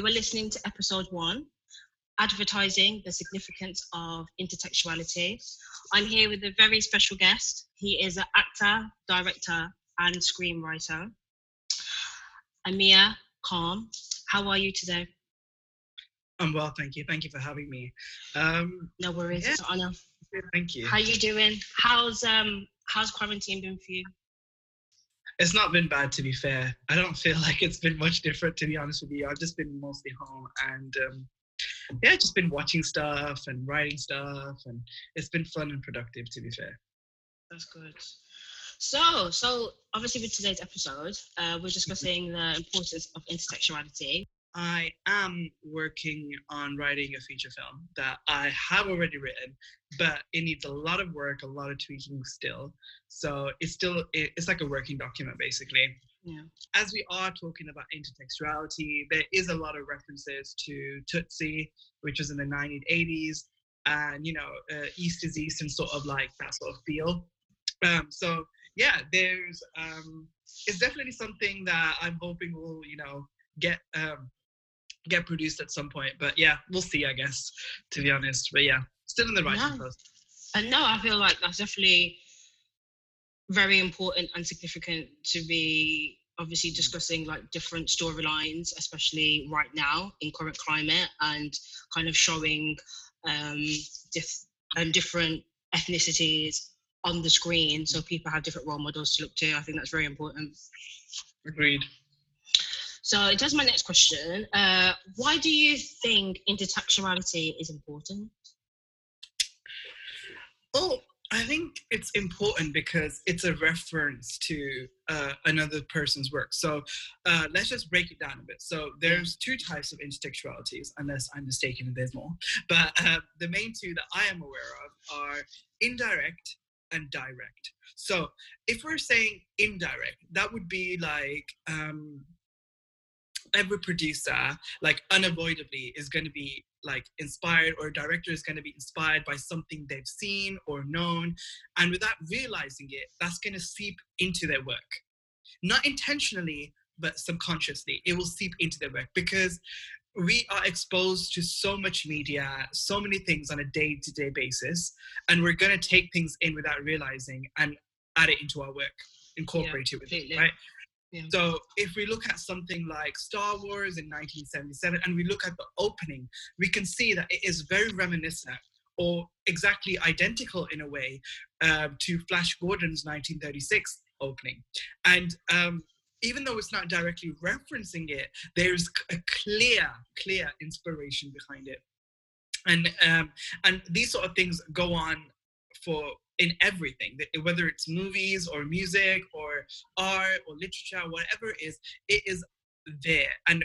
You are listening to episode one Advertising the Significance of Intertextuality. I'm here with a very special guest. He is an actor, director, and screenwriter. Amir Khan. How are you today? I'm well, thank you. Thank you for having me. Um, no worries, yeah. it's an honor. Thank you. How are you doing? How's um how's quarantine been for you? It's not been bad to be fair. I don't feel like it's been much different to be honest with you. I've just been mostly home and um, yeah, just been watching stuff and writing stuff and it's been fun and productive to be fair. That's good. So, so obviously with today's episode, uh, we're discussing the importance of intertextuality. I am working on writing a feature film that I have already written, but it needs a lot of work, a lot of tweaking still. So it's still it's like a working document basically. Yeah. As we are talking about intertextuality, there is a lot of references to Tootsie, which was in the 1980s, and you know, uh, East is East and sort of like that sort of feel. Um, so yeah, there's um, it's definitely something that I'm hoping will you know get um, get produced at some point. But yeah, we'll see, I guess, to be honest. But yeah, still in the writing no. process. And no, I feel like that's definitely very important and significant to be obviously discussing like different storylines, especially right now in current climate, and kind of showing um, diff- um, different ethnicities on the screen so people have different role models to look to. I think that's very important. Agreed. So, terms of my next question, uh, why do you think intertextuality is important? Oh, I think it's important because it's a reference to uh, another person's work. So uh, let's just break it down a bit. So there's two types of intertextualities, unless I'm mistaken and there's more. But uh, the main two that I am aware of are indirect and direct. So if we're saying indirect, that would be like um, every producer like unavoidably is going to be like inspired or a director is going to be inspired by something they've seen or known and without realizing it that's going to seep into their work. Not intentionally but subconsciously it will seep into their work because we are exposed to so much media so many things on a day-to-day basis and we're going to take things in without realizing and add it into our work incorporate yeah, it with it right yeah. So if we look at something like Star Wars in 1977 and we look at the opening, we can see that it is very reminiscent or exactly identical in a way uh, to Flash Gordon's 1936 opening. And um, even though it's not directly referencing it, there's a clear, clear inspiration behind it. And um, and these sort of things go on for in everything, whether it's movies or music or art or literature, whatever it is, it is there. And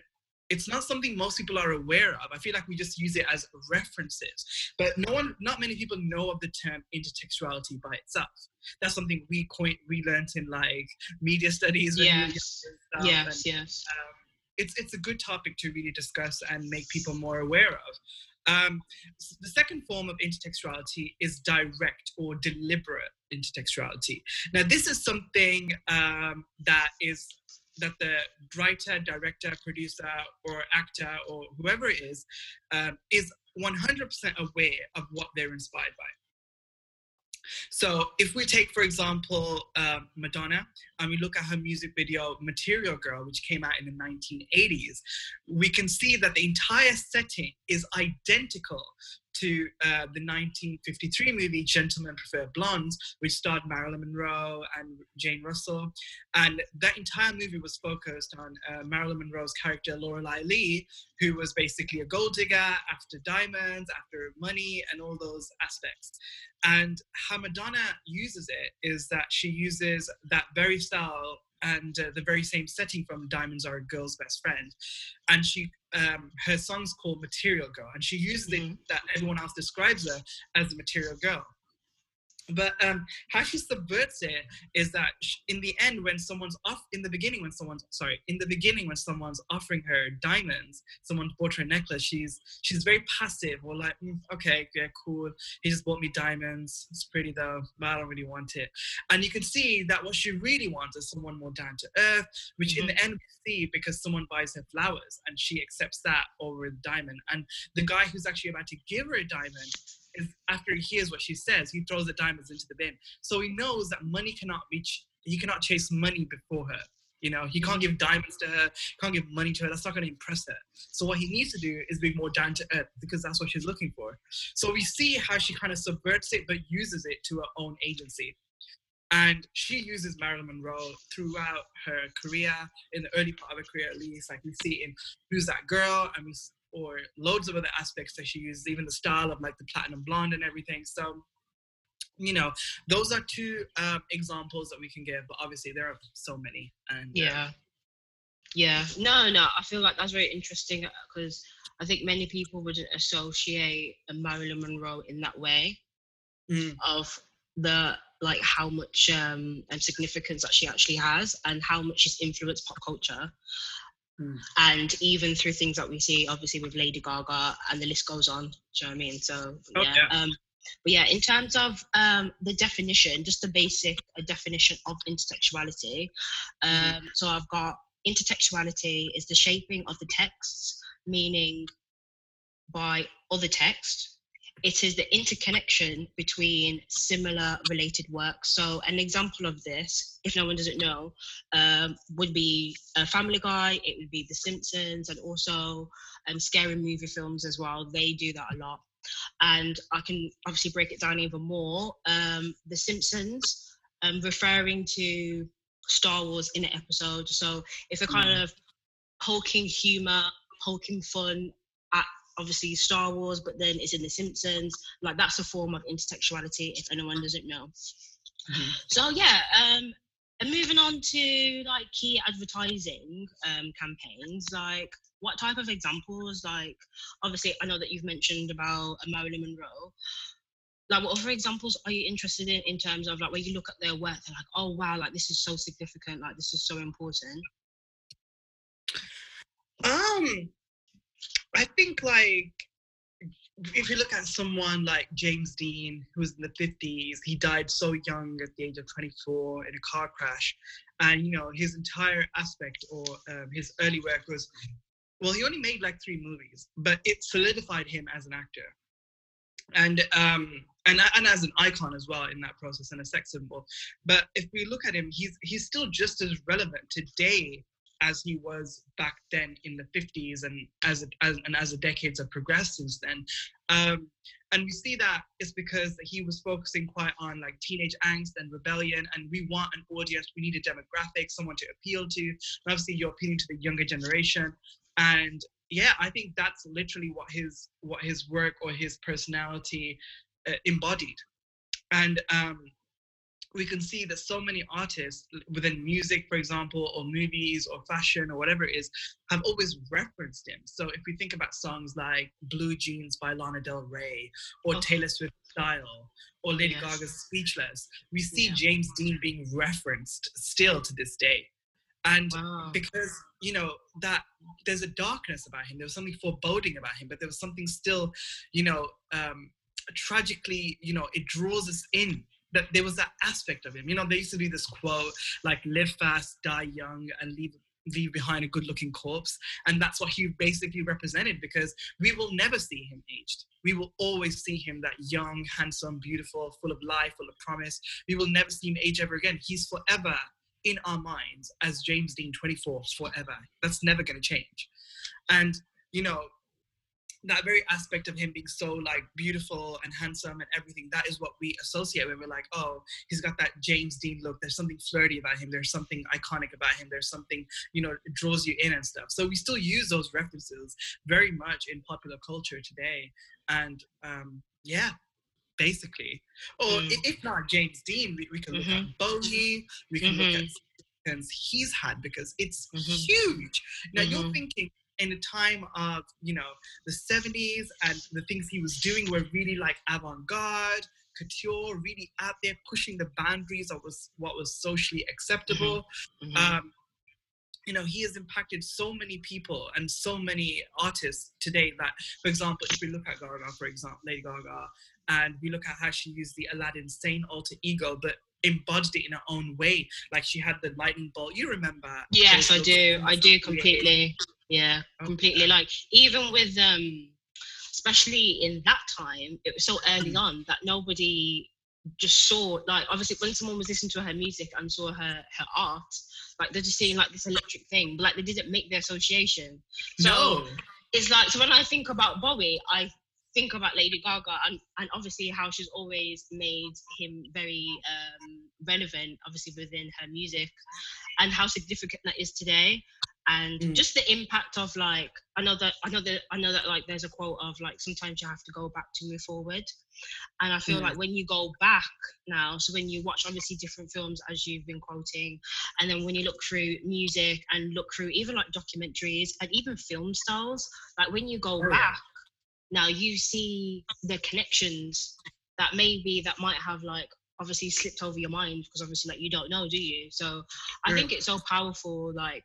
it's not something most people are aware of. I feel like we just use it as references, but no one, not many people know of the term intertextuality by itself. That's something we coined, we learned in like media studies. Yes, yes, and, yes. Um, it's it's a good topic to really discuss and make people more aware of. Um, the second form of intertextuality is direct or deliberate intertextuality. Now, this is something um, that is that the writer, director, producer, or actor, or whoever it is, um, is 100% aware of what they're inspired by. So if we take, for example, uh, Madonna, and we look at her music video Material Girl, which came out in the 1980s, we can see that the entire setting is identical to uh, the 1953 movie Gentlemen Prefer Blondes, which starred Marilyn Monroe and Jane Russell. And that entire movie was focused on uh, Marilyn Monroe's character, Lorelei Lee, who was basically a gold digger after diamonds, after money, and all those aspects. And how Madonna uses it is that she uses that very style and uh, the very same setting from Diamonds Are a Girl's Best Friend. And she, um, her song's called Material Girl, and she uses mm-hmm. it that everyone else describes her as the Material Girl. But um, how she subverts it is that in the end when someone's off in the beginning when someone's sorry in the beginning when someone's offering her diamonds someone bought her a necklace she's she's very passive. Or like mm, okay yeah cool. He just bought me diamonds. It's pretty though but i don't really want it. And you can see that what she really wants is someone more down to earth which mm-hmm. in the end we see because someone buys her flowers and she accepts that over the diamond. And the guy who's actually about to give her a diamond is after he hears what she says, he throws the diamonds into the bin. So he knows that money cannot reach, he cannot chase money before her. You know, he can't give diamonds to her, can't give money to her. That's not going to impress her. So what he needs to do is be more down to earth because that's what she's looking for. So we see how she kind of subverts it, but uses it to her own agency. And she uses Marilyn Monroe throughout her career, in the early part of her career at least. Like we see in Who's That Girl, and we or loads of other aspects that she uses, even the style of like the platinum blonde and everything. So, you know, those are two um, examples that we can give, but obviously there are so many. And uh, yeah, uh, yeah, no, no, I feel like that's very interesting because I think many people wouldn't associate Marilyn Monroe in that way mm. of the like how much um and significance that she actually has and how much she's influenced pop culture Mm. And even through things that we see, obviously with Lady Gaga, and the list goes on. Do you know what I mean? So oh, yeah. yeah. Um, but yeah, in terms of um, the definition, just the basic uh, definition of intertextuality. Mm-hmm. Um, mm. So I've got intertextuality is the shaping of the texts, meaning by other text it is the interconnection between similar related works. So, an example of this, if no one doesn't know, um, would be a Family Guy, it would be The Simpsons, and also um, scary movie films as well. They do that a lot. And I can obviously break it down even more. Um, the Simpsons, um, referring to Star Wars in an episode. So, it's a kind mm. of hulking humor, hulking fun at obviously Star Wars, but then it's in The Simpsons. Like that's a form of intertextuality, if anyone doesn't know. Mm-hmm. So yeah, um, and moving on to like key advertising um, campaigns, like what type of examples? Like obviously, I know that you've mentioned about Marilyn Monroe. Like, what other examples are you interested in in terms of like where you look at their work and like, oh wow, like this is so significant, like this is so important. Um, I think like if you look at someone like James Dean, who was in the 50s, he died so young at the age of 24 in a car crash. And, you know, his entire aspect or um, his early work was, well, he only made like three movies, but it solidified him as an actor. And, um, and, and as an icon as well in that process and a sex symbol. But if we look at him, he's, he's still just as relevant today as he was back then in the 50s and as, as and as the decades have progressed since then. Um, and we see that it's because he was focusing quite on like teenage angst and rebellion and we want an audience we need a demographic someone to appeal to and obviously you're appealing to the younger generation. And yeah i think that's literally what his what his work or his personality uh, embodied. And um we can see that so many artists within music, for example, or movies or fashion or whatever it is, have always referenced him. So if we think about songs like Blue Jeans by Lana Del Rey or oh. Taylor Swift Style or Lady yes. Gaga's Speechless, we see yeah. James Dean being referenced still to this day. And wow. because, you know, that there's a darkness about him, there was something foreboding about him, but there was something still, you know, um, tragically, you know, it draws us in that there was that aspect of him. You know, there used to be this quote like "live fast, die young, and leave." leave behind a good looking corpse. And that's what he basically represented because we will never see him aged. We will always see him that young handsome beautiful full of life full of promise. We will never see him age ever again. He's forever in our minds as james dean 24 forever. That's never going to change. And you know that very aspect of him being so like beautiful and handsome and everything that is what we associate when we're like oh he's got that james dean look there's something flirty about him there's something iconic about him there's something you know it draws you in and stuff so we still use those references very much in popular culture today and um yeah basically or mm. if not james dean we, we can mm-hmm. look at mm-hmm. bowie we can mm-hmm. look at he's had because it's mm-hmm. huge now you're mm-hmm. thinking in a time of you know the 70s and the things he was doing were really like avant-garde couture, really out there pushing the boundaries of was what was socially acceptable. Mhm. Um, you know, he has impacted so many people and so many artists today that, for example, if we look at Gaga, for example, Lady Gaga, and we look at how she used the Aladdin Sane alter ego, but embodied it in her own way. Like she had the lightning bolt. You remember? Yes, I do. I do completely. Yeah, completely. Like even with um, especially in that time, it was so early Mm. on that nobody just saw like obviously when someone was listening to her music and saw her her art, like they're just seeing like this electric thing, but like they didn't make the association. So no. it's like so when I think about Bowie, I think about Lady Gaga and, and obviously how she's always made him very um, relevant, obviously within her music, and how significant that is today, and Mm. just the impact of like I know that I know that I know that like there's a quote of like sometimes you have to go back to move forward, and I feel Mm. like when you go back now, so when you watch obviously different films as you've been quoting, and then when you look through music and look through even like documentaries and even film styles, like when you go Oh, yeah. back now you see the connections that maybe that might have like obviously slipped over your mind because obviously like you don't know do you so i think it's so powerful like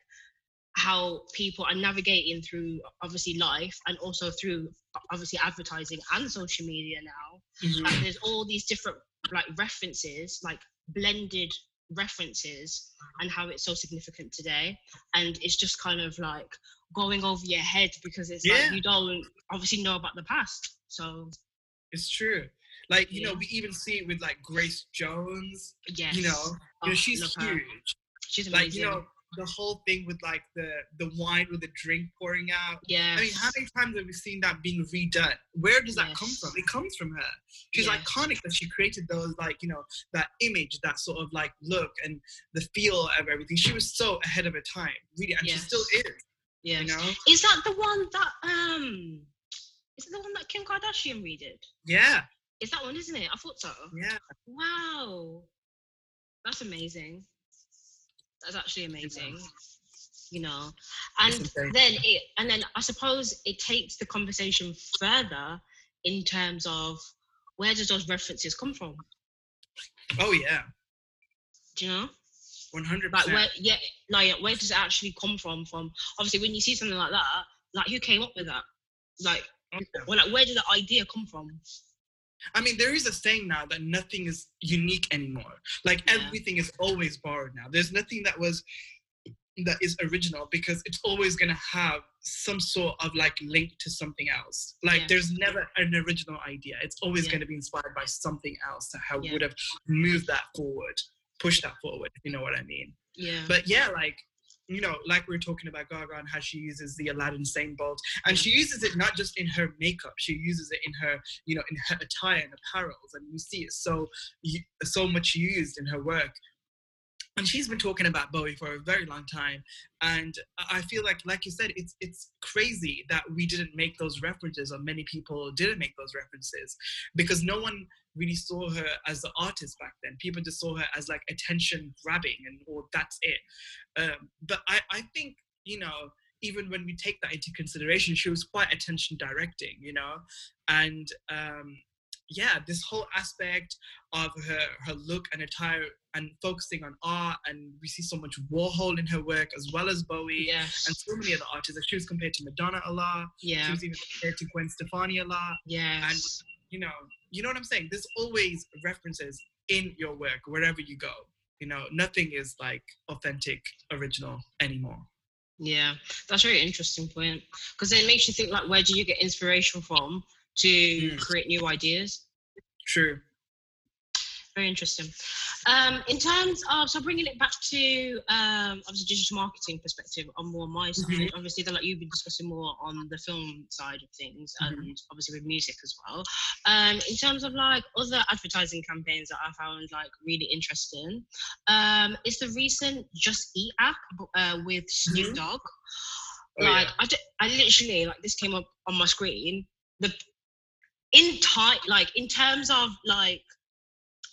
how people are navigating through obviously life and also through obviously advertising and social media now Mhm. like there's all these different like references like blended references and how it's so significant today and it's just kind of like going over your head because it's Yeah. like you don't obviously know about the past so It's true. Like, you know, we even see it with like Grace Jones, yes you know, you know, Oh, she's love her. huge. she's amazing Like, you know, the whole thing with like the the wine with the drink pouring out. yeah I mean, how many times have we seen that being redone? Where does that come from? It comes from her. She's Yes. iconic that she created those, like, you know, that image, that sort of like look and the feel of everything. She was so ahead of her time, really, and she still Yes. is, yeah you know? is that the one that um is it the one that kim kardashian redid Yeah, is that one isn't it i thought so yeah. Wow, that's amazing. That's actually amazing. You know, and then it, and then I suppose it takes the conversation further in terms of where does those references come from? Oh, yeah. Do you know, 100%. like where, yeah, like where does it actually come from? From obviously when you see something like that, like who came up with that? Like, Oh, yeah. or like where did the idea come from? I mean, there is a saying now that nothing is unique anymore. Like Yeah. everything is always borrowed now. There's nothing that was that is original because it's always gonna have some sort of like link to something else. Like Yeah. there's never an original idea. It's always Yeah. gonna be inspired by something else that have, Yeah. would have moved that forward, pushed that forward. If you know what I mean. Yeah, But yeah, like you know, like we are talking about Gaga and how she uses the Aladdin Sane bolt, and mm. she uses it not just in her makeup, she uses it in her, you know, in her attire and apparels, and you see it so so much used in her work. And she's been talking about Bowie for a very long time, and I I feel like, like you said, it's it's crazy that we didn't make those references, or many people didn't make those references, because no one really saw her as the artist back then. People just saw her as like attention grabbing, and or that's it. Um, but I, I think, you know, even when we take that into consideration, she was quite attention directing, you know, and um, yeah, this whole aspect of her her look and attire and focusing on art, and we see so much Warhol in her work as well as Bowie yes, and so many other artists. She was compared to Madonna a lot. Yeah. She was even compared to Gwen Stefani a lot. yes. You know, you know what I'm saying. There's always references in your work wherever you go. You know, nothing is like authentic, original anymore. Yeah, that's a very interesting point because it makes you think like, where do you get inspiration from to Mm. create new ideas? True. Very interesting. Um, in terms of so bringing it back to um, obviously digital marketing perspective on more my side, Mhm. obviously that like you've been discussing more on the film side of things Mhm. and obviously with music as well. Um, in terms of like other advertising campaigns that I found like really interesting, um, is the recent Just Eat app uh, with Snoop Mhm. Dogg. Oh, like yeah. I, d- I literally like this came up on my screen the in time like in terms of like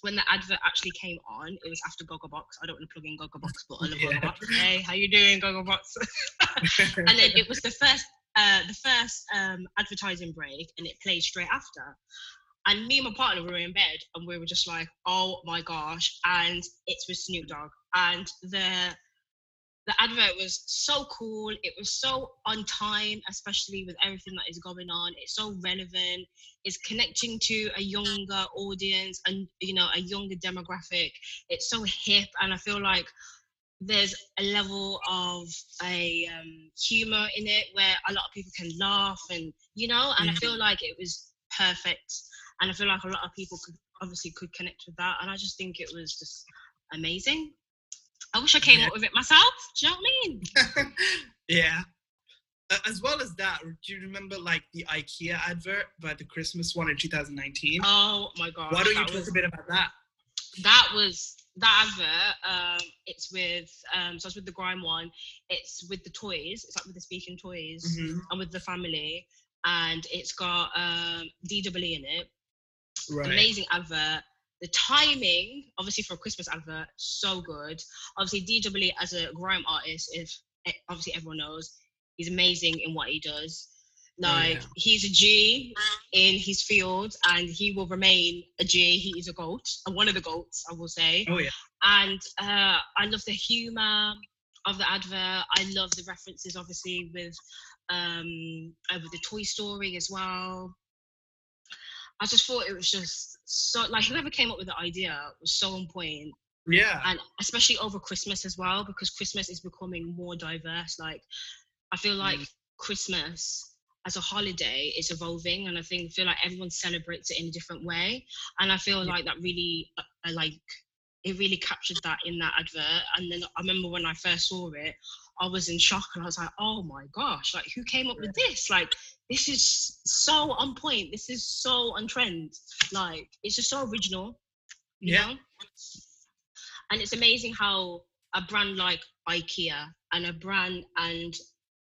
when the advert actually came on it was after Gogglebox I don't want to plug in Gogglebox but I love Yeah. Gogglebox hey how you doing Gogglebox and then it was the first uh the first um advertising break and it played straight after And me and my partner were in bed, and we were just like, "Oh my gosh!" And it's with Snoop Dogg, and the the advert was so cool. It was so on time, especially with everything that is going on. It's so relevant. It's connecting to a younger audience and you know a younger demographic. It's so hip, and I feel like there's a level of a um, humor in it where a lot of people can laugh and you know and i Mhm. feel like it was perfect and i feel like a lot of people could obviously could connect with that and i just think it was just amazing i wish i came Yeah. up with it myself do you know what i mean yeah. As well as that, do you remember like the IKEA advert by the Christmas one in 2019? oh my god Why don't you talk was, a bit about that? that was that advert um it's with um so it's with the grime one it's with the toys it's like with the speaking toys Mhm. and with the family and it's got um DWE in it Right. amazing advert the timing obviously for a christmas advert so good obviously DWE as a grime artist if obviously everyone knows he's amazing in what he does Oh, like yeah. he's a G in his field and he will remain a G. He is a goat, and one of the goats, I will say Oh yeah. and uh, I love the humor of the advert. I love the references, obviously, with um, uh, with the Toy Story as well. I just thought it was just so like whoever came up with the idea was so on point, Yeah. and especially over Christmas as well because Christmas is becoming more diverse. Like I feel like Christmas as a holiday is evolving, and I think feel like everyone celebrates it in a different way, and I feel Yeah. like that really uh, like it really captured that in that advert. And then I remember when I first saw it, I was in shock and I was like, oh my gosh, like who came up with this? Like this is so on point. This is so on trend. Like it's just so original. You Yeah. know? And it's amazing how a brand like IKEA and a brand and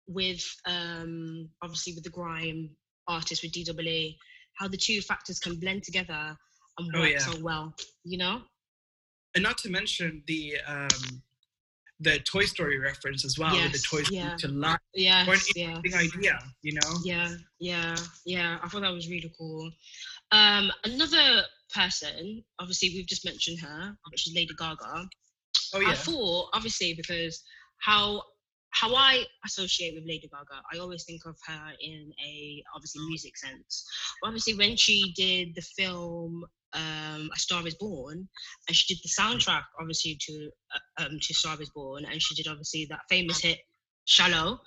with um obviously with the grime artist with DWA, how the two factors can blend together and Oh, work yeah. so well, you know? and not to mention the um the Toy Story reference as well, with the Yes, Toy Story yeah. to life. Yes, Or an yeah. interesting idea, you know? Yeah, yeah, yeah. I thought that was really cool. Um, another person, obviously, we've just mentioned her, which is Lady Gaga. Oh I yeah. thought, obviously, because how how I associate with Lady Gaga, I always think of her in a obviously music sense. But obviously, when she did the film um, A Star Is Born, and she did the soundtrack, obviously to uh, um, to Star Is Born, and she did obviously that famous hit Shallow.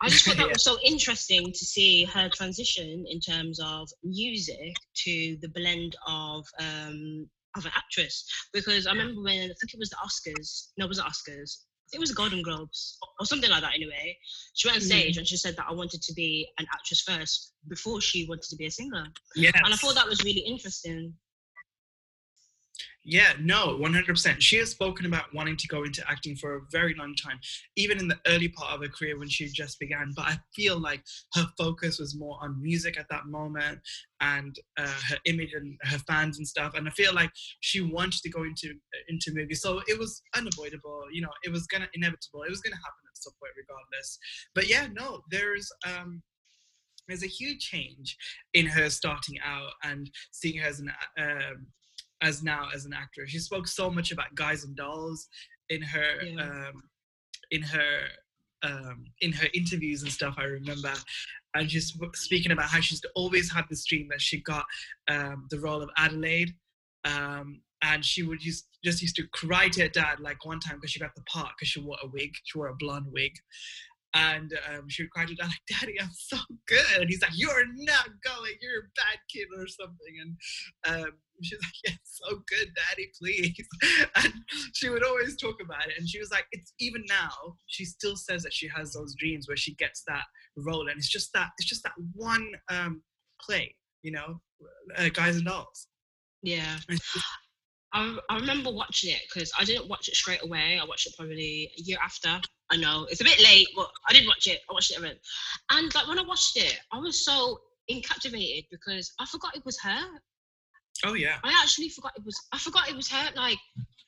I just thought that Yeah. was so interesting to see her transition in terms of music to the blend of um, of an actress. Because I remember when I think it was the Oscars. No, it was the Oscars. I think it was the Golden Globes or something like that. Anyway, she went on stage and she said that I wanted to be an actress first before she wanted to be a singer, Yes. and I thought that was really interesting. Yeah, no, 100%. She has spoken about wanting to go into acting for a very long time, even in the early part of her career when she just began. But I feel like her focus was more on music at that moment and uh, her image and her fans and stuff. And I feel like she wanted to go into into movies, so it was unavoidable. You know, it was gonna inevitable. It was gonna happen at some point, regardless. But yeah, no, there's um, there's a huge change in her starting out and seeing her as an um, as now as an actor. She spoke so much about guys and dolls in her Yeah. um, in her um, in her interviews and stuff. I remember, and she's speaking about how she's always had this dream that she got um, the role of Adelaide. Um, and she would just just used to cry to her dad like one time because she got the part because she wore a wig, she wore a blonde wig, and um, she would cry to like, "Daddy, I'm so good," and he's like, "You're not going, you're a bad kid or something," and um, she's like, "Yeah, so good, Daddy, please," and she would always talk about it, and she was like, "It's even now, she still says that she has those dreams where she gets that role, and it's just that it's just that one um, play, you know, uh, guys and dolls." Yeah. And I, I remember watching it because I didn't watch it straight away. I watched it probably a year after. I know it's a bit late, but I did watch it. I watched it. And like when I watched it, I was so incaptivated because I forgot it was her. Oh yeah. I actually forgot it was. I forgot it was her. Like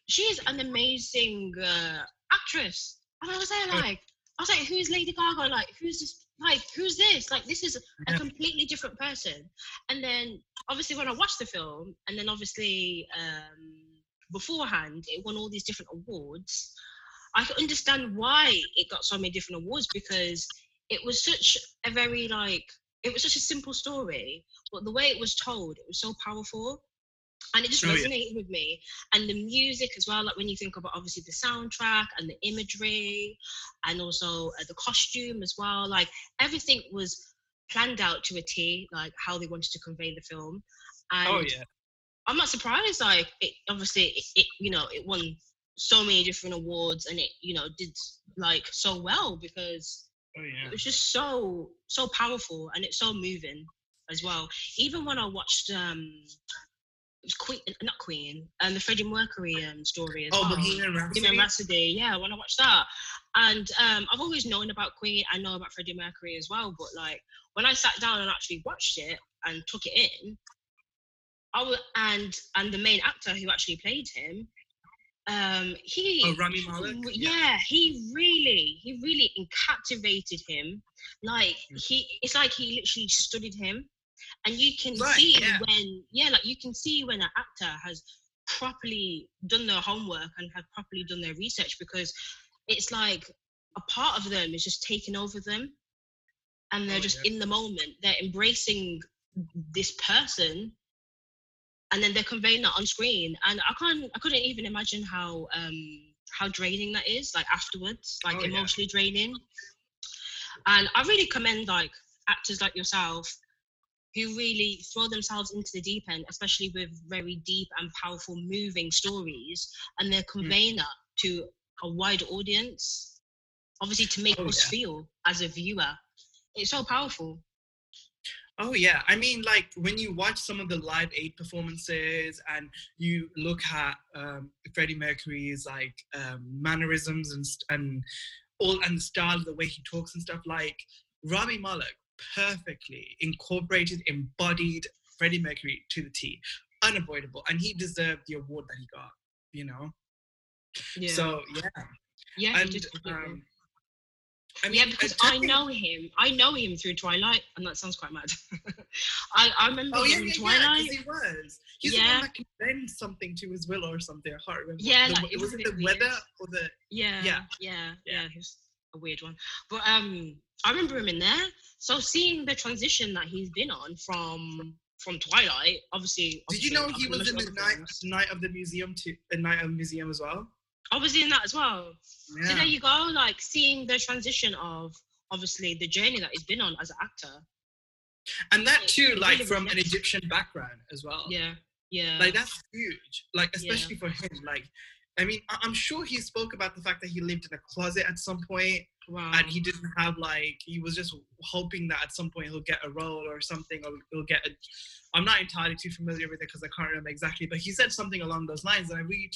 she is an amazing uh, actress. And I was there like, I was like, who's Lady Gaga? Like who's this like who's this? Like this is a completely different person. And then obviously when I watched the film, and then obviously um, beforehand it won all these different awards. I could understand why it got so many different awards because it was such a very like it was such a simple story, but the way it was told, it was so powerful. And it just Oh, yeah. resonated with me. And the music as well, like when you think about obviously the soundtrack and the imagery and also uh, the costume as well, like everything was planned out to a T, like how they wanted to convey the film. And Oh yeah. I'm not surprised. Like it, obviously, it, it you know it won so many different awards and it you know did like so well because Oh yeah. it was just so so powerful and it's so moving as well. Even when I watched um it was Queen, not Queen, and the Freddie Mercury um, story as Oh, well. Bohemian Rhapsody. Bohemian Rhapsody, yeah, when I watched that. And um, I've always known about Queen, I know about Freddie Mercury as well, but like when I sat down and actually watched it and took it in, I was, and and the main actor who actually played him, um, he Oh, Rami Malek. w- yeah, he really, he really captivated him. Like Mm. he, it's like he literally studied him, and you can Right, see yeah. when, yeah, like you can see when an actor has properly done their homework and have properly done their research because it's like a part of them is just taking over them, and they're Oh, just yeah. in the moment. They're embracing this person and then they're conveying that on screen and i can't i couldn't even imagine how um how draining that is like afterwards like Oh, yeah. emotionally draining and i really commend like actors like yourself who really throw themselves into the deep end especially with very deep and powerful moving stories and they're Hmm. conveying that to a wide audience obviously to make Oh, us yeah. feel as a viewer it's so powerful Oh yeah, I mean, like when you watch some of the Live Aid performances and you look at um, Freddie Mercury's like um, mannerisms and st- and all and the style, the way he talks and stuff, like Rami Malek perfectly incorporated, embodied Freddie Mercury to the T, unavoidable, and he deserved the award that he got. You know, yeah. So yeah, yeah and um, I mean, yeah, uh, because I know him. I know him through Twilight, and that sounds quite mad. I, I remember Oh yeah, him yeah, in yeah, Twilight. he was. He's the Yeah. one that can bend something to his will or something. I can't remember. Yeah, the, like, it was was it the weird. weather or the? Yeah, Yeah. yeah, yeah, Yeah. He's a weird one, but um, I remember him in there. So seeing the transition that he's been on from from Twilight, obviously. Did you know he was in the night night of the museum to the night of the museum as well? I was in that as well. So there you go, like seeing the transition of obviously the journey that he's been on as an actor. And that it too, like from an Egyptian background as well. Yeah, yeah. Like that's huge. Like Yeah. especially for him. Like, I mean, I- I'm sure he spoke about the fact that he lived in a closet at some point wow. and he didn't have like he was just hoping that at some point he'll get a role or something or he'll get a i'm not entirely too familiar with it because i can't remember exactly but he said something along those lines and i really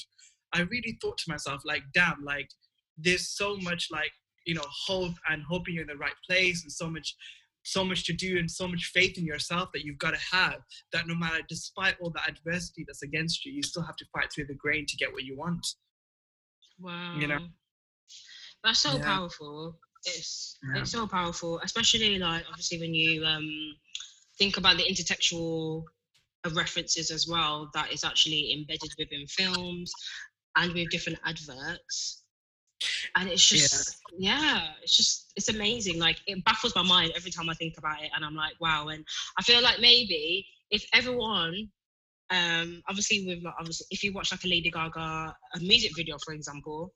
i really thought to myself like damn like there's so much like you know hope and hoping you're in the right place and so much so much to do and so much faith in yourself that you've got to have that no matter despite all the adversity that's against you you still have to fight through the grain to get what you want Wow. you know? That's so Yeah. powerful. It's Yeah. it's so powerful, especially like obviously when you um think about the intertextual uh, references as well that is actually embedded within films and with different adverts. And it's just yeah, it's just it's amazing. Like it baffles my mind every time I think about it and I'm like, wow. And I feel like maybe if everyone um obviously with like, obviously if you watch like a Lady Gaga a music video for example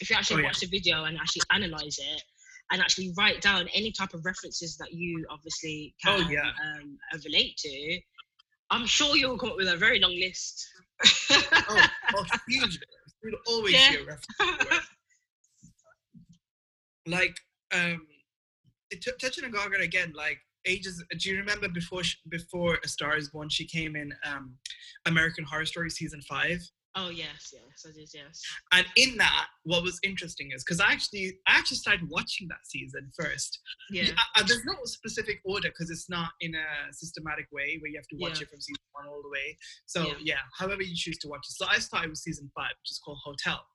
if you actually Oh, yeah. watch the video and actually analyze it and actually write down any type of references that you obviously Oh, can yeah. um, relate to i'm sure you'll come up with a very long list oh, oh huge you'll always Yeah. see a reference like um t- touching on Gaga again like ages do you remember before sh before a star is born she came in um american horror story season five oh yes yes i did yes and in that what was interesting is because i actually i actually started watching that season first yeah I- I- there's no specific order because it's not in a systematic way where you have to watch Yeah. it from season one all the way so Yeah. yeah however you choose to watch it so i started with season five which is called hotel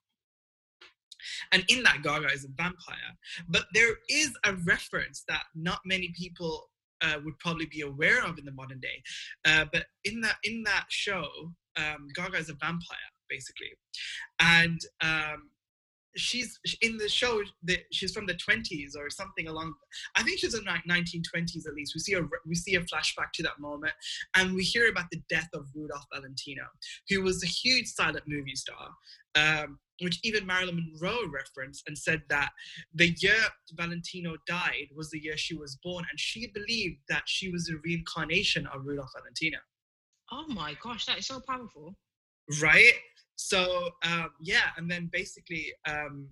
And in that, Gaga is a vampire. But there is a reference that not many people uh, would probably be aware of in the modern day. Uh, but in that in that show, um, Gaga is a vampire basically, and um, she's in the show that she's from the 20s or something along i think she's in the 1920s at least. We see a we see a flashback to that moment and we hear about the death of rudolph valentino who was a huge silent movie star um, which even marilyn monroe referenced and said that the year valentino died was the year she was born and she believed that she was a reincarnation of rudolph valentino oh my gosh that is so powerful right so um, yeah, and then basically um,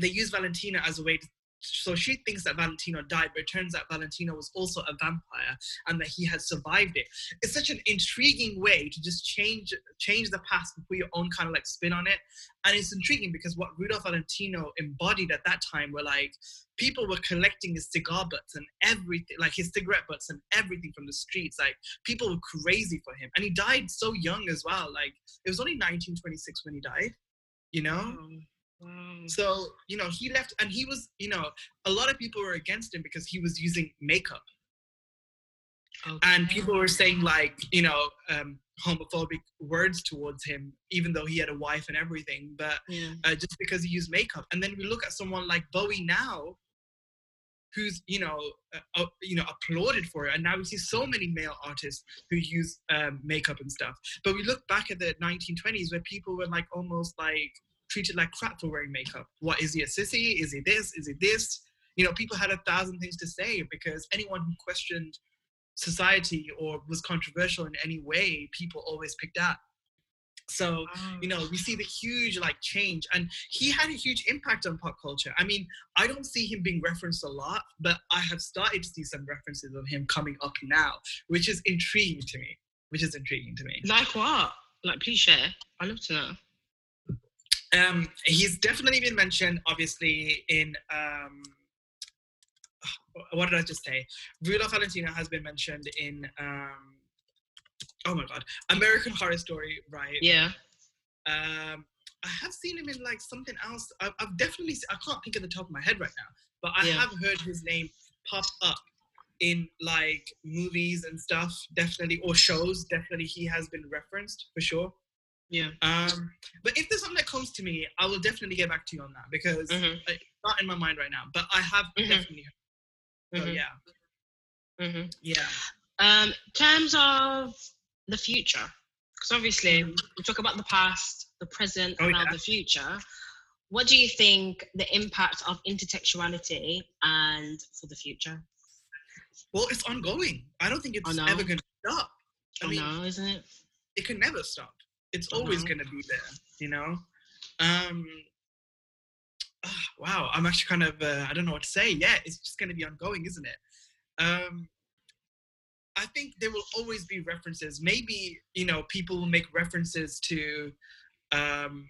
they use Valentino as a way to. So she thinks that Valentino died, but it turns out Valentino was also a vampire and that he has survived it. It's such an intriguing way to just change change the past and put your own kind of like spin on it. And it's intriguing because what Rudolph Valentino embodied at that time were like people were collecting his cigar butts and everything, like his cigarette butts and everything from the streets. Like people were crazy for him, and he died so young as well. Like it was only 1926 when he died. You know. Oh. So you know he left, and he was you know a lot of people were against him because he was using makeup. Okay. And people were saying like you know um, homophobic words towards him, even though he had a wife and everything. But yeah. uh, just because he used makeup, and then we look at someone like Bowie now, who's you know uh, uh, you know applauded for it and now we see so many male artists who use um, makeup and stuff but we look back at the 1920s where people were like almost like treated like crap for wearing makeup what is he a sissy is he this is he this you know people had a thousand things to say because anyone who questioned society or was controversial in any way people always picked up. so, you know, we see the huge like change, and he had a huge impact on pop culture. I mean, I don't see him being referenced a lot, but I have started to see some references of him coming up now, which is intriguing to me. Which is intriguing to me. Like what? Like, please share. I love to know. Um, he's definitely been mentioned, obviously, in um, what did I just say? Rudolph Valentino has been mentioned in um, oh my god, American Horror Story, right? Yeah. Um, I have seen him in like something else. I've, I've definitely, I can't think of the top of my head right now, but I yeah. have heard his name pop up in like movies and stuff, definitely, or shows. Definitely, he has been referenced for sure. Yeah. Um, but if there's something that comes to me, I will definitely get back to you on that because mm-hmm. it's not in my mind right now. But I have mm-hmm. definitely heard. So mm-hmm. yeah. Mm-hmm. Yeah. Um, terms of the future because obviously mm. we talk about the past the present oh, and yeah. the future what do you think the impact of intertextuality and for the future well it's ongoing i don't think it's ever going to stop i, I mean, know isn't it it can never stop it's always going to be there you know? Um oh, wow i'm actually kind of uh, i don't know what to say. Yeah it's just going to be ongoing isn't it? Um I think there will always be references. Maybe you know people will make references to, um,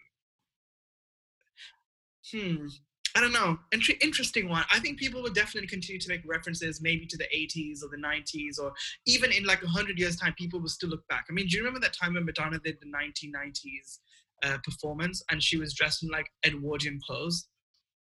hmm, I don't know. Inter- interesting one. I think people will definitely continue to make references, maybe to the 80s or the 90s, or even in like 100 years' time, people will still look back. I mean, do you remember that time when Madonna did the 1990s uh, performance and she was dressed in like Edwardian clothes?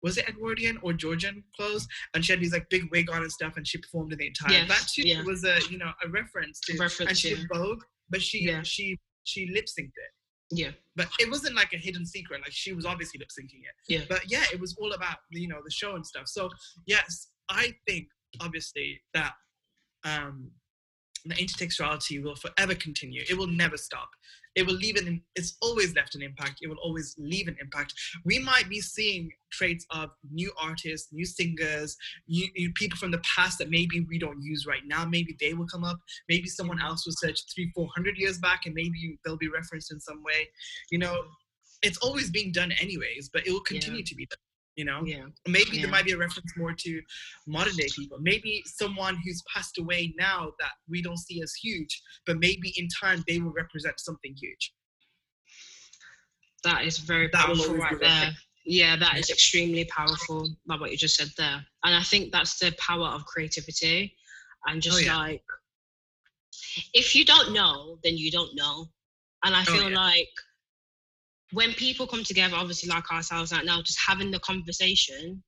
was it Edwardian or Georgian clothes? And she had these like big wig on and stuff, and she performed in the entire. Yes, that too yeah. was a you know a reference to. Reference, and she yeah. Vogue, but she yeah. she she lip synced it. Yeah. But it wasn't like a hidden secret. Like she was obviously lip syncing it. Yeah. But yeah, it was all about you know the show and stuff. So yes, I think obviously that um the intertextuality will forever continue. It will never stop. It will leave an it's always left an impact. It will always leave an impact. We might be seeing traits of new artists new singers new, new, people from the past that maybe we don't use right now. Maybe they will come up. Maybe someone mm-hmm. else will search three four hundred years back and maybe they'll be referenced in some way. You know it's always being done anyways but it will continue yeah. to be done you know? Yeah. Maybe yeah. there might be a reference more to modern day people. Maybe someone who's passed away now that we don't see as huge but maybe in time they will represent something huge. That is very that powerful right there. Yeah that is extremely powerful like what you just said there. And i think that's the power of creativity and oh, just oh, yeah. like if you don't know then you don't know. And i oh, feel oh, like when people come together, obviously like ourselves right now, just having the conversation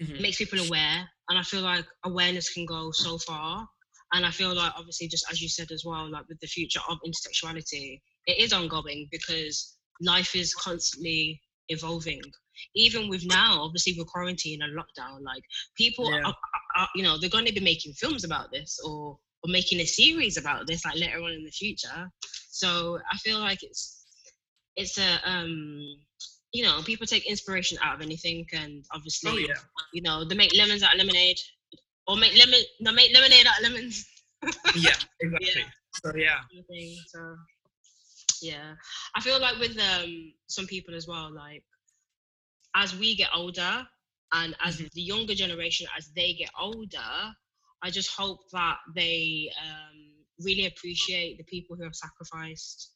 Mhm. makes people aware. And I feel like awareness can go so far. And I feel like obviously just as you said as well, like with the future of intertextuality, it is ongoing because life is constantly evolving. Even with now, obviously with quarantine and lockdown, like people Yeah. are, are, you know, they're going to be making films about this or or making a series about this like later on in the future. So I feel like it's it's a um you know people take inspiration out of anything and obviously Oh yeah. you know they make lemons out of lemonade or make lemon no make lemonade out of lemons Yeah. Exactly. Yeah. So yeah. kind of thing. So yeah, I feel like with um some people as well, like as we get older and as Mhm. the younger generation as they get older, I just hope that they um really appreciate the people who have sacrificed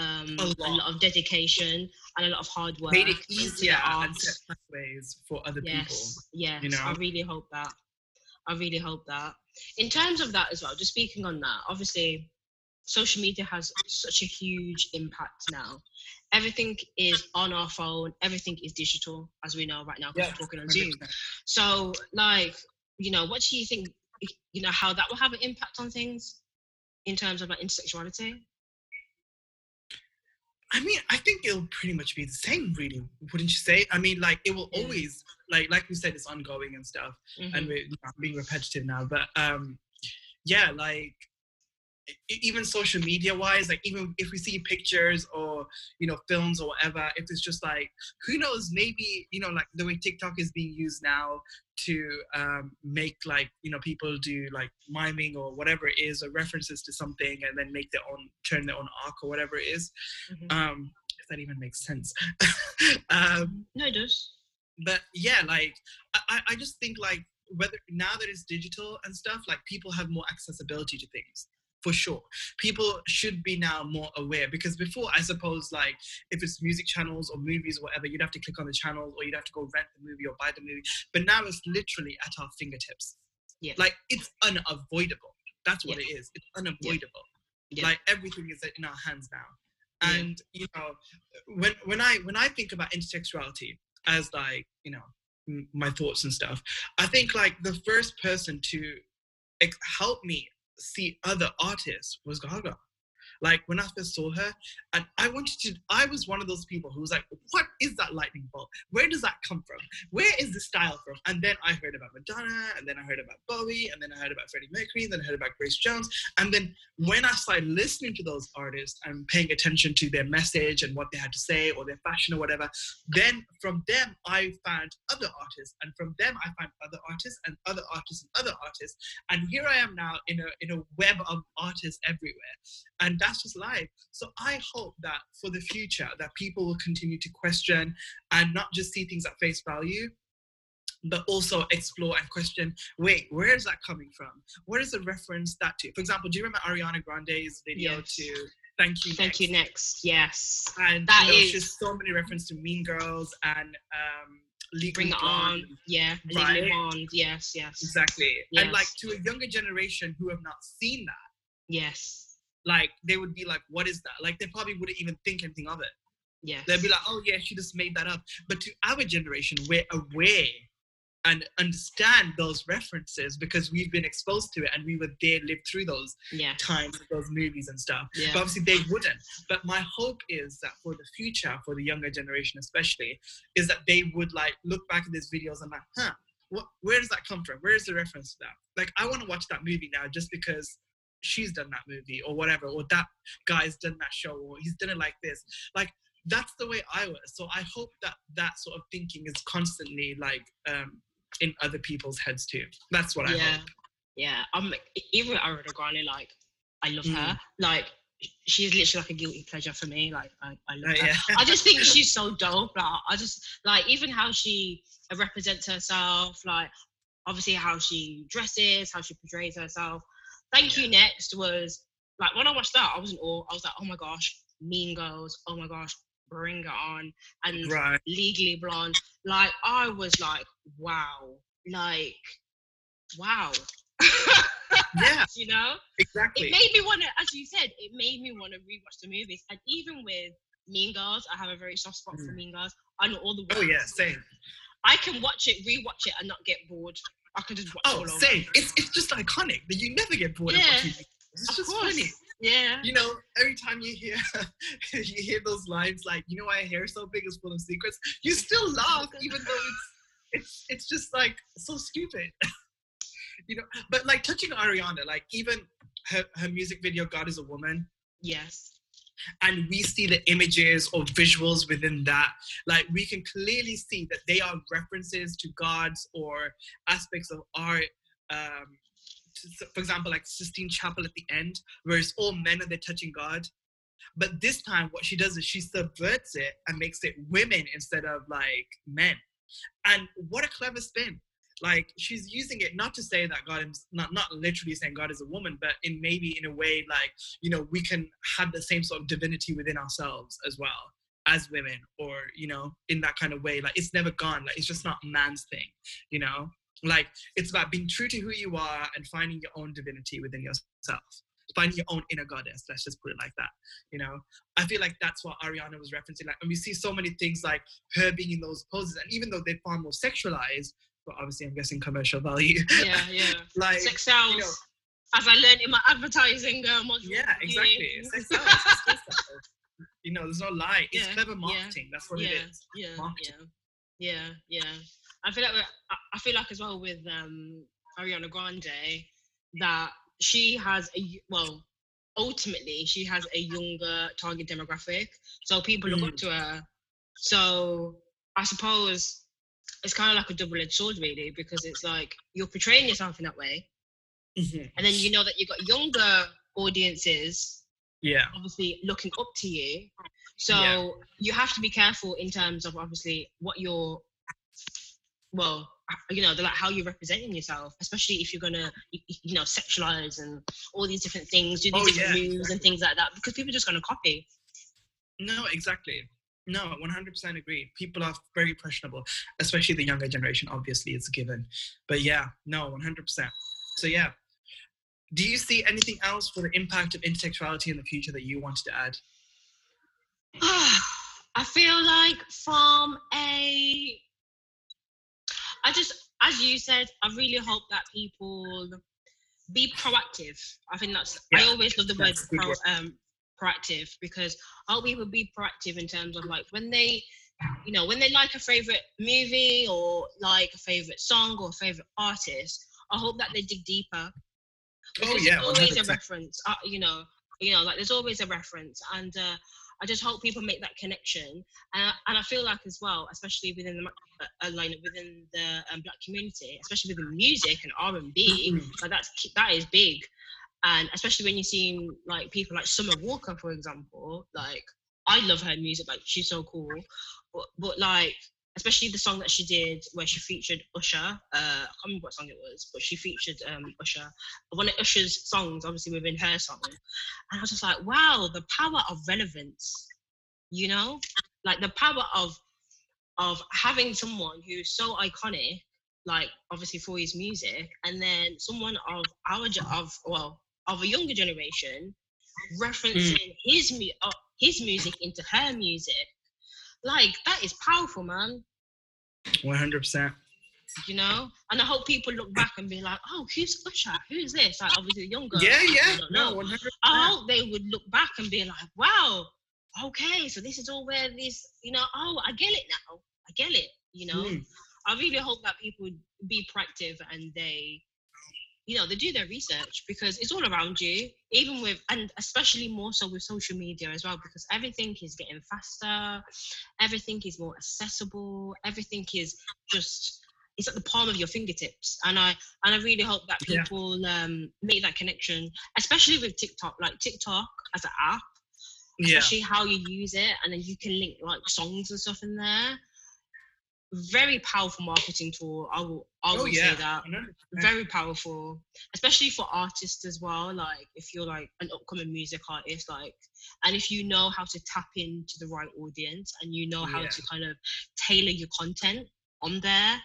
um A a lot. lot of dedication and a lot of hard work Made it easier and set pathways for other people. Yes, yes. you I really hope that. I really hope that. In terms of that as well, just speaking on that, obviously, social media has such a huge impact now. Everything is on our phone. Everything is digital, as we know right now, because Yeah, we're talking on Zoom. 100%. So, like, you know, what do you think? You know, how that will have an impact on things in terms of like intertextuality? I mean, I think it'll pretty much be the same, really. Wouldn't you say? I mean, like it will always, like, like we said, it's ongoing and stuff. and Mhm. we're you know, I'm being repetitive now, but um, yeah, like even social media wise, like even if we see pictures or you know films or whatever, if it's just like who knows, maybe you know like the way TikTok is being used now to um, make like you know people do like miming or whatever it is or references to something and then make their own turn their own arc or whatever it is. Mhm. Um, if that even makes sense. um, no, it does. but yeah, like I- I just think like whether now that it's digital and stuff, like people have more accessibility to things for sure. People should be now more aware because before, I suppose, like if it's music channels or movies or whatever, you'd have to click on the channel or you'd have to go rent the movie or buy the movie. But now it's literally at our fingertips. Yeah. Like it's unavoidable. That's what Yeah. it is. It's unavoidable Yeah. like everything is in our hands now and you know when when i when i think about intertextuality as like you know m- my thoughts and stuff i think like the first person to ex- help me see other artists was gaga like when i first saw her and i wanted to i was one of those people who was like what is that lightning bolt? Where does that come from? Where is the style from? And then i heard about madonna and then i heard about bowie and then i heard about freddie mercury and then i heard about grace jones. And then when I started listening to those artists and paying attention to their message and what they had to say or their fashion or whatever, then from them I found other artists, and from them I found other artists and other artists and other artists, and here I am now in a in a web of artists everywhere, and that's just life. So I hope that for the future that people will continue to question and not just see things at face value, but also explore and question wait where is that coming from what is the reference that to for example do you remember ariana grande's video Yes. to thank you Thank Next? you. Next, yes. and That you know, is- she's so many references to mean girls and um legally Bring it on. Yeah. Right. Legally Blonde. Yes. Yes. exactly and like to a younger generation who have not seen that Yes. Like they would be like what is that? Like they probably wouldn't even think anything of it. Yeah, they'd be like oh yeah she just made that up. But to our generation we're aware and understand those references because we've been exposed to it and we were there lived through those yeah. times those movies and stuff. Yeah. but obviously they wouldn't. But my hope is that for the future for the younger generation especially is that they would like look back at these videos and like huh what, where does that come from? Where is the reference to that? Like i want to watch that movie now just because she's done that movie or whatever or that guy's done that show or he's done it like this like that's the way i was so i hope that that sort of thinking is constantly like um in other people's heads too that's what i yeah. hope Yeah. I'm even with Ariana Grande, like I love Mm. her. Like she's literally like a guilty pleasure for me. Like I, I love Uh, her. yeah I just think she's so dope. Like I just like even how she represents herself, like obviously how she dresses, how she portrays herself. Thank you next was like when I watched that, I was in awe. I was like, oh my gosh, Mean Girls, oh my gosh, bring it on. And right Legally Blonde. Like I was like, wow. Like, wow. Yeah. you know? exactly it made me want to, as you said, it made me want to rewatch the movies. And even with Mean Girls. I have a very soft spot for Mm. Mean Girls. I know all the words. Oh yeah, same. I can watch it, rewatch it, and not get bored. I can just watch Oh, all over. same. It's it's just iconic that you never get bored Yeah, of watching. It's Of just course. funny. Yeah. You know, every time you hear you hear those lines like, you know why hair so big is full of secrets, you still laugh even though it's it's it's just like so stupid. you know, but like touching Ariana, like even her, her music video God is a Woman, Yes. And we see the images or visuals within that. Like we can clearly see that they are references to gods or aspects of art um for example like sistine chapel at the end where it's all men and they're touching god. But this time what she does is she subverts it and makes it women instead of like men. And what a clever spin like she's using it not to say that god is not not literally saying god is a woman but in maybe in a way like you know we can have the same sort of divinity within ourselves as well as women or you know in that kind of way. Like it's never gone. Like it's just not man's thing you know? Like it's about being true to who you are and finding your own divinity within yourself finding your own inner goddess. Let's just put it like that you know? I feel like that's what ariana was referencing. Like and we see so many things like her being in those poses and even though they're far more sexualized but obviously i'm guessing commercial value Yeah, yeah. like Sex sells. know- as I learned in my advertising uh, module. Yeah, exactly. Yeah. Sex you know, there's no lie. It's Yeah, clever yeah, marketing. That's what yeah, it is. yeah, Marketing. yeah, yeah, yeah. I feel like we're- I- feel like as well with um, Ariana Grande that she has a well, ultimately she has a younger target demographic, so people look up Mm. to her. So I suppose it's kind of like a double-edged sword, really, because it's like you're portraying yourself in that way, Mhm. and then you know that you've got younger audiences Yeah. obviously looking up to you. So Yeah. you have to be careful in terms of obviously what you're, well, you know, the, like how you're representing yourself, especially if you're gonna, you, you know, sexualize and all these different things, do these Oh, different yeah, moves and things like that, because people are just gonna copy. No, exactly. No, 100% agree. People are very impressionable, especially the younger generation. Obviously, it's a given. But yeah, no, 100%. So yeah. Do you see anything else for the impact of intertextuality in the future that you wanted to add? I feel like from a, I just, as you said, I really hope that people be proactive. I think that's, I always love the word that's a good pro, word. um, proactive because I hope people be proactive in terms of like when they, you know, when they like a favorite movie or like a favorite song or a favorite artist, I hope that they dig deeper. Oh, yeah, there's always a 100%. reference. Uh, you know, you know, like there's always a reference, and uh, I just hope people make that connection. And I, and I feel like as well, especially within the uh, uh, like within the um, black community, especially within music and R and B, Mhm. like that's that is big. And especially when you see like people like Summer Walker, for example, like I love her music, like she's so cool. But, but like especially the song that she did where she featured Usher. Uh, I can't remember what song it was, but she featured um, Usher. One of Usher's songs, obviously within her song, and I was just like, wow, the power of relevance. You know, like the power of of having someone who's so iconic, like obviously for his music, and then someone of our of well of a younger generation referencing his mu- uh, his music into her music. Like that is powerful, man. 100%. You know, and I hope people look back and be like, "Oh, who's Usher? Who's this?" Like obviously the younger. Yeah, yeah. No, know. 100%. I hope they would look back and be like, "Wow, okay, so this is all where this, you know, oh, I get it now. I get it." You know, Mm. I really hope that people be proactive and they, you know, they do their research because it's all around you, even with, and especially more so with social media as well, because everything is getting faster, everything is more accessible, everything is just, it's at the palm of your fingertips. And I, and I really hope that Yeah. people um, make that connection, especially with TikTok, like TikTok as an app Yeah. especially how you use it, and then you can link like songs and stuff in there. Very powerful marketing tool. I will, I oh, will Oh, yeah. say that. Very powerful, especially for artists as well. Like if you're like an upcoming music artist, like, and if you know how to tap into the right audience and you know how Yeah. to kind of tailor your content on there,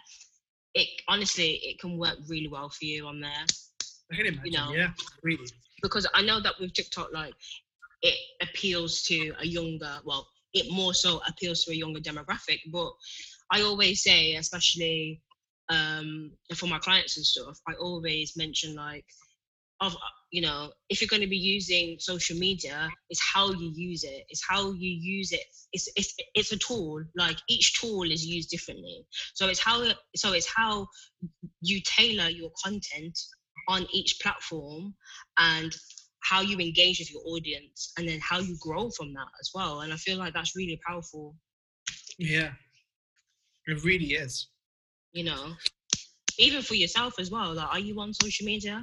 it honestly it can work really well for you on there I can imagine. know. Yeah, really. because I know that with TikTok, like it appeals to a younger, well, it more so appeals to a younger demographic. But I always say, especially um, for my clients and stuff, I always mention like of you know if you're going to be using social media it's how you use it. It's how you use it. It's it's it's a tool. Like each tool is used differently. So it's how so it's how you tailor your content on each platform and how you engage with your audience and then how you grow from that as well. And i feel like that's really powerful. Yeah it really is you know even for yourself as well like are you on social media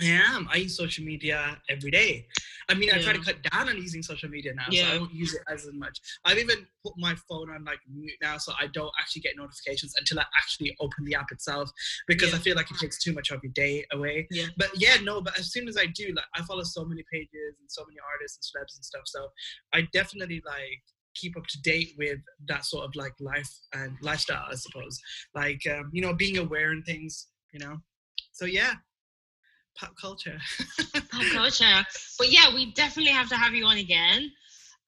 I am. I use social media every day. I mean, I try to cut down on using social media now, so I don't use it as much. I've even put my phone on like mute now, so I don't actually get notifications until I actually open the app itself because I feel like it takes too much of your day away. Yeah. But yeah, no. But as soon as I do, like, I follow so many pages and so many artists and celebs and stuff, so I definitely like keep up to date with that sort of like life and lifestyle, I suppose. Like, um, you know, being aware and things, you know. So yeah, pop culture. pop culture. But yeah, we definitely have to have you on again.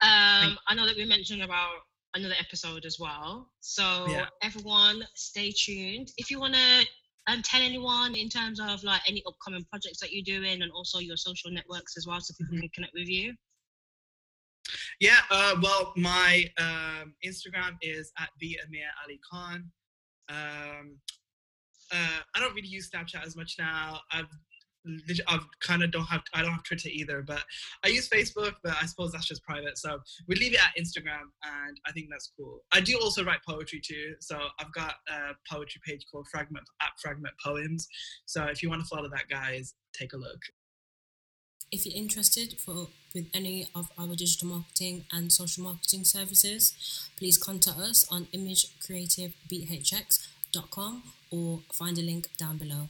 Um, I know that we mentioned about another episode as well. So Yeah. everyone, stay tuned. If you want to um, tell anyone in terms of like any upcoming projects that you're doing and also your social networks as well, so people Mhm. can connect with you. Yeah, uh, well, my um, Instagram is at the Amir Ali Khan. Um, uh, I don't really use Snapchat as much now. I've I've kind of don't have I don't have Twitter either, but I use Facebook. But I suppose that's just private, so we leave it at Instagram, and I think that's cool. I do also write poetry too, so I've got a poetry page called Fragment at Fragment Poems. So if you want to follow that, guys, take a look. If you're interested for with any of our digital marketing and social marketing services, please contact us on imagecreativebhx.com or find a link down below.